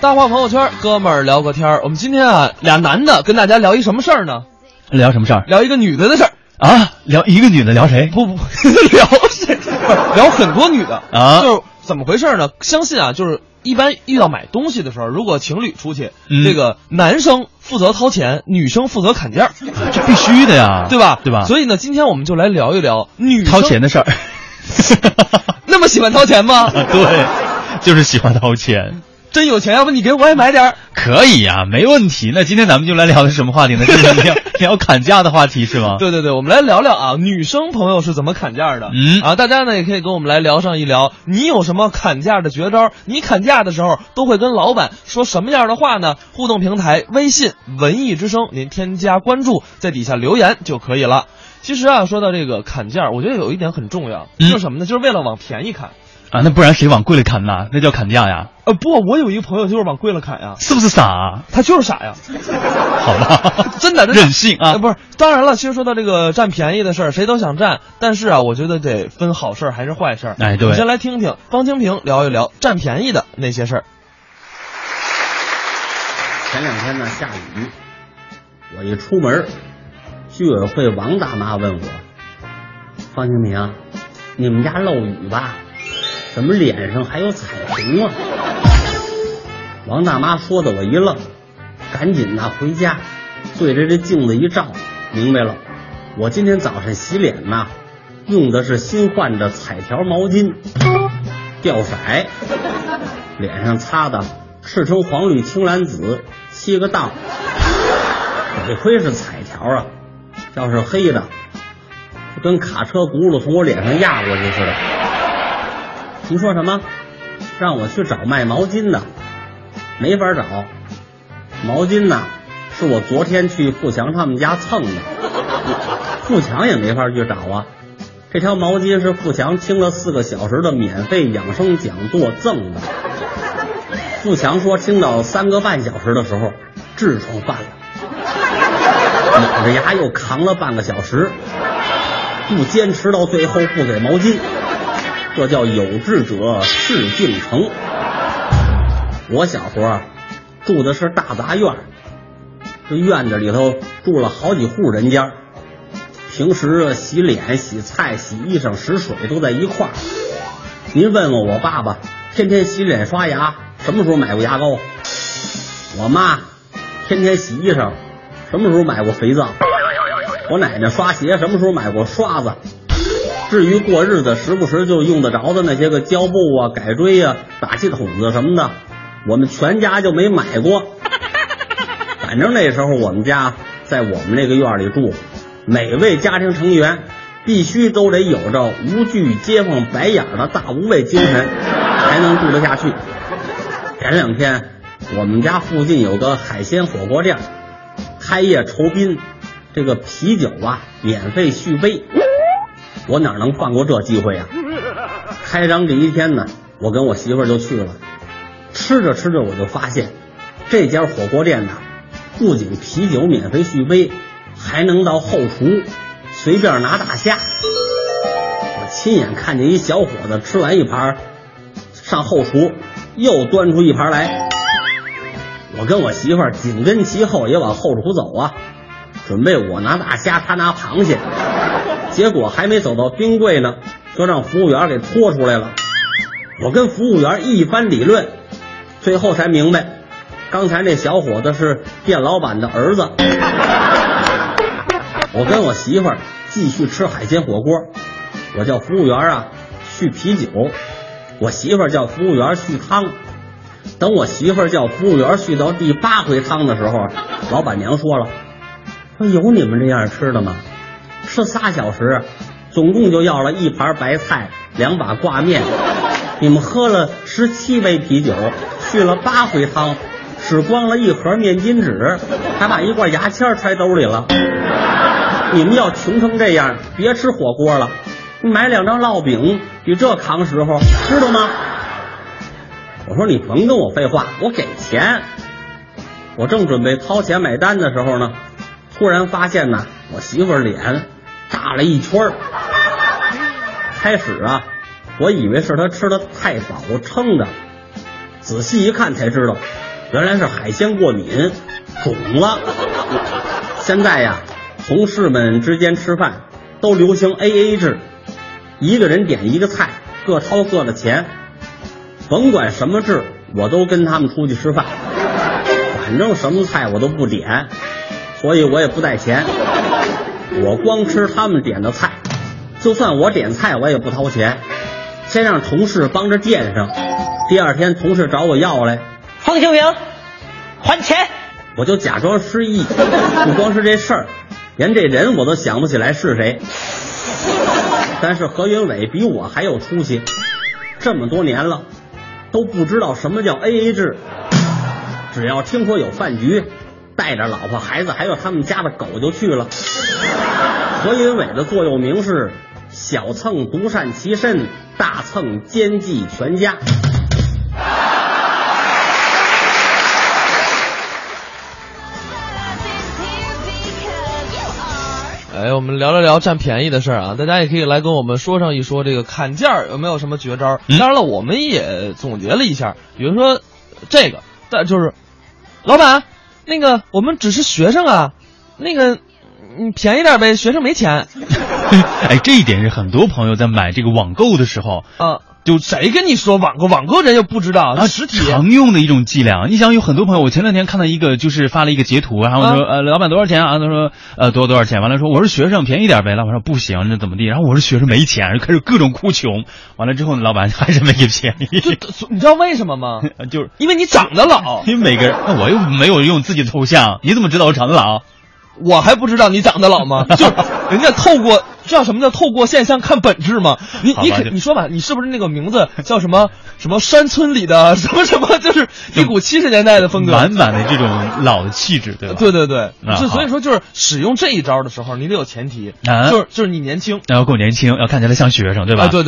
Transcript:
大话朋友圈，哥们儿聊个天儿。我们今天啊，俩男的跟大家聊一什么事儿呢？聊什么事儿聊一个女的的事儿。啊？聊一个女的聊谁？不不，聊谁？不是聊很多女的啊就是怎么回事呢？相信啊，就是一般遇到买东西的时候，如果情侣出去，嗯这个男生负责掏钱，女生负责砍价，这必须的呀，对吧？对吧？所以呢，今天我们就来聊一聊女生掏钱的事儿，那么喜欢掏钱吗？对，就是喜欢掏钱。真有钱，要不你给我也买点儿。可以呀、没问题。那今天咱们就来聊什么话题呢？就是聊 聊砍价的话题是吗？对对对，我们来聊聊啊，女生朋友是怎么砍价的。嗯啊，大家呢也可以跟我们来聊上一聊，你有什么砍价的绝招？你砍价的时候都会跟老板说什么样的话呢？互动平台微信文艺之声，您添加关注，在底下留言就可以了。其实啊，说到这个砍价，我觉得有一点很重要，嗯就是什么呢？就是为了往便宜砍。啊，那不然谁往贵了砍呐？那叫砍价呀？呃，不，我有一个朋友就是往贵了砍呀，是不是傻、啊？他就是傻呀。好吧，真的任性啊呃不是，当然了，其实说到这个占便宜的事儿，谁都想占，但是啊，我觉得得分好事儿还是坏事儿。哎对我们先来听听方清平聊一聊占便宜的那些事儿。前两天呢下雨，我一出门，居委会王大妈问我：“方清平，你们家漏雨吧？怎么脸上还有彩虹啊？”王大妈说的我一愣，赶紧呐回家，对着这镜子一照，明白了，我今天早上洗脸呐，用的是新换的彩条毛巾，掉色，脸上擦的赤橙黄绿青蓝紫七个档，得亏是彩条啊，要是黑的，跟卡车轱辘从我脸上压过去似的。你说什么？让我去找卖毛巾的，没法找。毛巾呢，是我昨天去富强他们家蹭的，富强也没法去找啊。这条毛巾是富强听了四个小时的免费养生讲座赠的。富强说，听到三个半小时的时候，痔疮犯了，咬着牙又扛了半个小时，不坚持到最后不给毛巾，这叫有志者事竟成。我小时候啊，住的是大杂院，这院子里头住了好几户人家，平时洗脸、洗菜、洗衣裳、使水都在一块儿。您问问我爸爸，天天洗脸刷牙，什么时候买过牙膏？我妈天天洗衣裳，什么时候买过肥皂？我奶奶刷鞋，什么时候买过刷子？至于过日子时不时就用得着的那些个胶布啊、改锥啊、打气筒子什么的，我们全家就没买过。反正那时候我们家在我们那个院里住，每位家庭成员必须都得有着无惧街坊白眼的大无畏精神，才能住得下去。前两天我们家附近有个海鲜火锅店，开业酬宾，这个啤酒啊免费续杯，我哪能放过这机会呀、开张第一天呢，我跟我媳妇儿就去了，吃着吃着我就发现，这家火锅店呐，不仅啤酒免费续杯，还能到后厨随便拿大虾。我亲眼看见一小伙子吃完一盘，上后厨又端出一盘来。我跟我媳妇儿紧跟其后也往后厨走啊，准备我拿大虾，他拿螃蟹。结果还没走到冰柜呢，就让服务员给拖出来了。我跟服务员一番理论，最后才明白，刚才那小伙子是店老板的儿子。我跟我媳妇儿继续吃海鲜火锅，我叫服务员啊续啤酒，我媳妇儿叫服务员续汤。等我媳妇儿叫服务员续到第八回汤的时候，老板娘说了：“说有你们这样吃的吗？吃仨小时，总共就要了一盘白菜，两把挂面。你们喝了十七杯啤酒，续了八回汤，使光了一盒面巾纸，还把一罐牙签揣兜里了。你们要穷成这样，别吃火锅了，买两张烙饼比这扛时候，知道吗？”我说你甭跟我废话，我给钱。我正准备掏钱买单的时候呢，突然发现呢，我媳妇脸大了一圈。开始啊，我以为是他吃的太饱撑的，仔细一看才知道，原来是海鲜过敏，肿了。现在呀，同事们之间吃饭都流行 A A 制，一个人点一个菜，各掏各的钱。甭管什么制，我都跟他们出去吃饭，反正什么菜我都不点，所以我也不带钱。我光吃他们点的菜，就算我点菜我也不掏钱，先让同事帮着垫上。第二天同事找我要来，方清平，还钱。我就假装失忆。不光是这事儿，连这人我都想不起来是谁。但是何云伟比我还有出息，这么多年了。都不知道什么叫 A A 制，只要听说有饭局，带着老婆孩子还有他们家的狗就去了。何云伟的座右铭是：小蹭独善其身，大蹭奸计全家。哎，我们聊了聊占便宜的事儿啊，大家也可以来跟我们说上一说这个砍价有没有什么绝招？嗯当然了，我们也总结了一下，比如说这个，但就是老板，那个我们只是学生啊，那个你便宜点呗，学生没钱 哎，这一点是很多朋友在买这个网购的时候啊。就谁跟你说网购？网购人又不知道啊，实体常用的一种伎俩。你想，有很多朋友，我前两天看到一个，就是发了一个截图，然后说，呃，老板多少钱啊？他说，呃，多多少钱？完了说我是学生，便宜点呗。老板说不行，那怎么地？然后我是学生，没钱，开始各种哭穷。完了之后呢，老板还是没给便宜。你知道为什么吗？就是因为你长得老。因为每个人，那我又没有用自己的头像，你怎么知道我长得老？我还不知道你长得老吗？就人家透过知道什么叫透过现象看本质吗？你你可你说吧，你是不是那个名字叫什么 什么山村里的 什么什么？就是一股七十年代的风格，满满的这种老的气质，对吧？对对对，啊就所以说就是使用这一招的时候，你得有前提，啊就是就是你年轻，要够年轻，要看起来像学生，对吧？啊对对。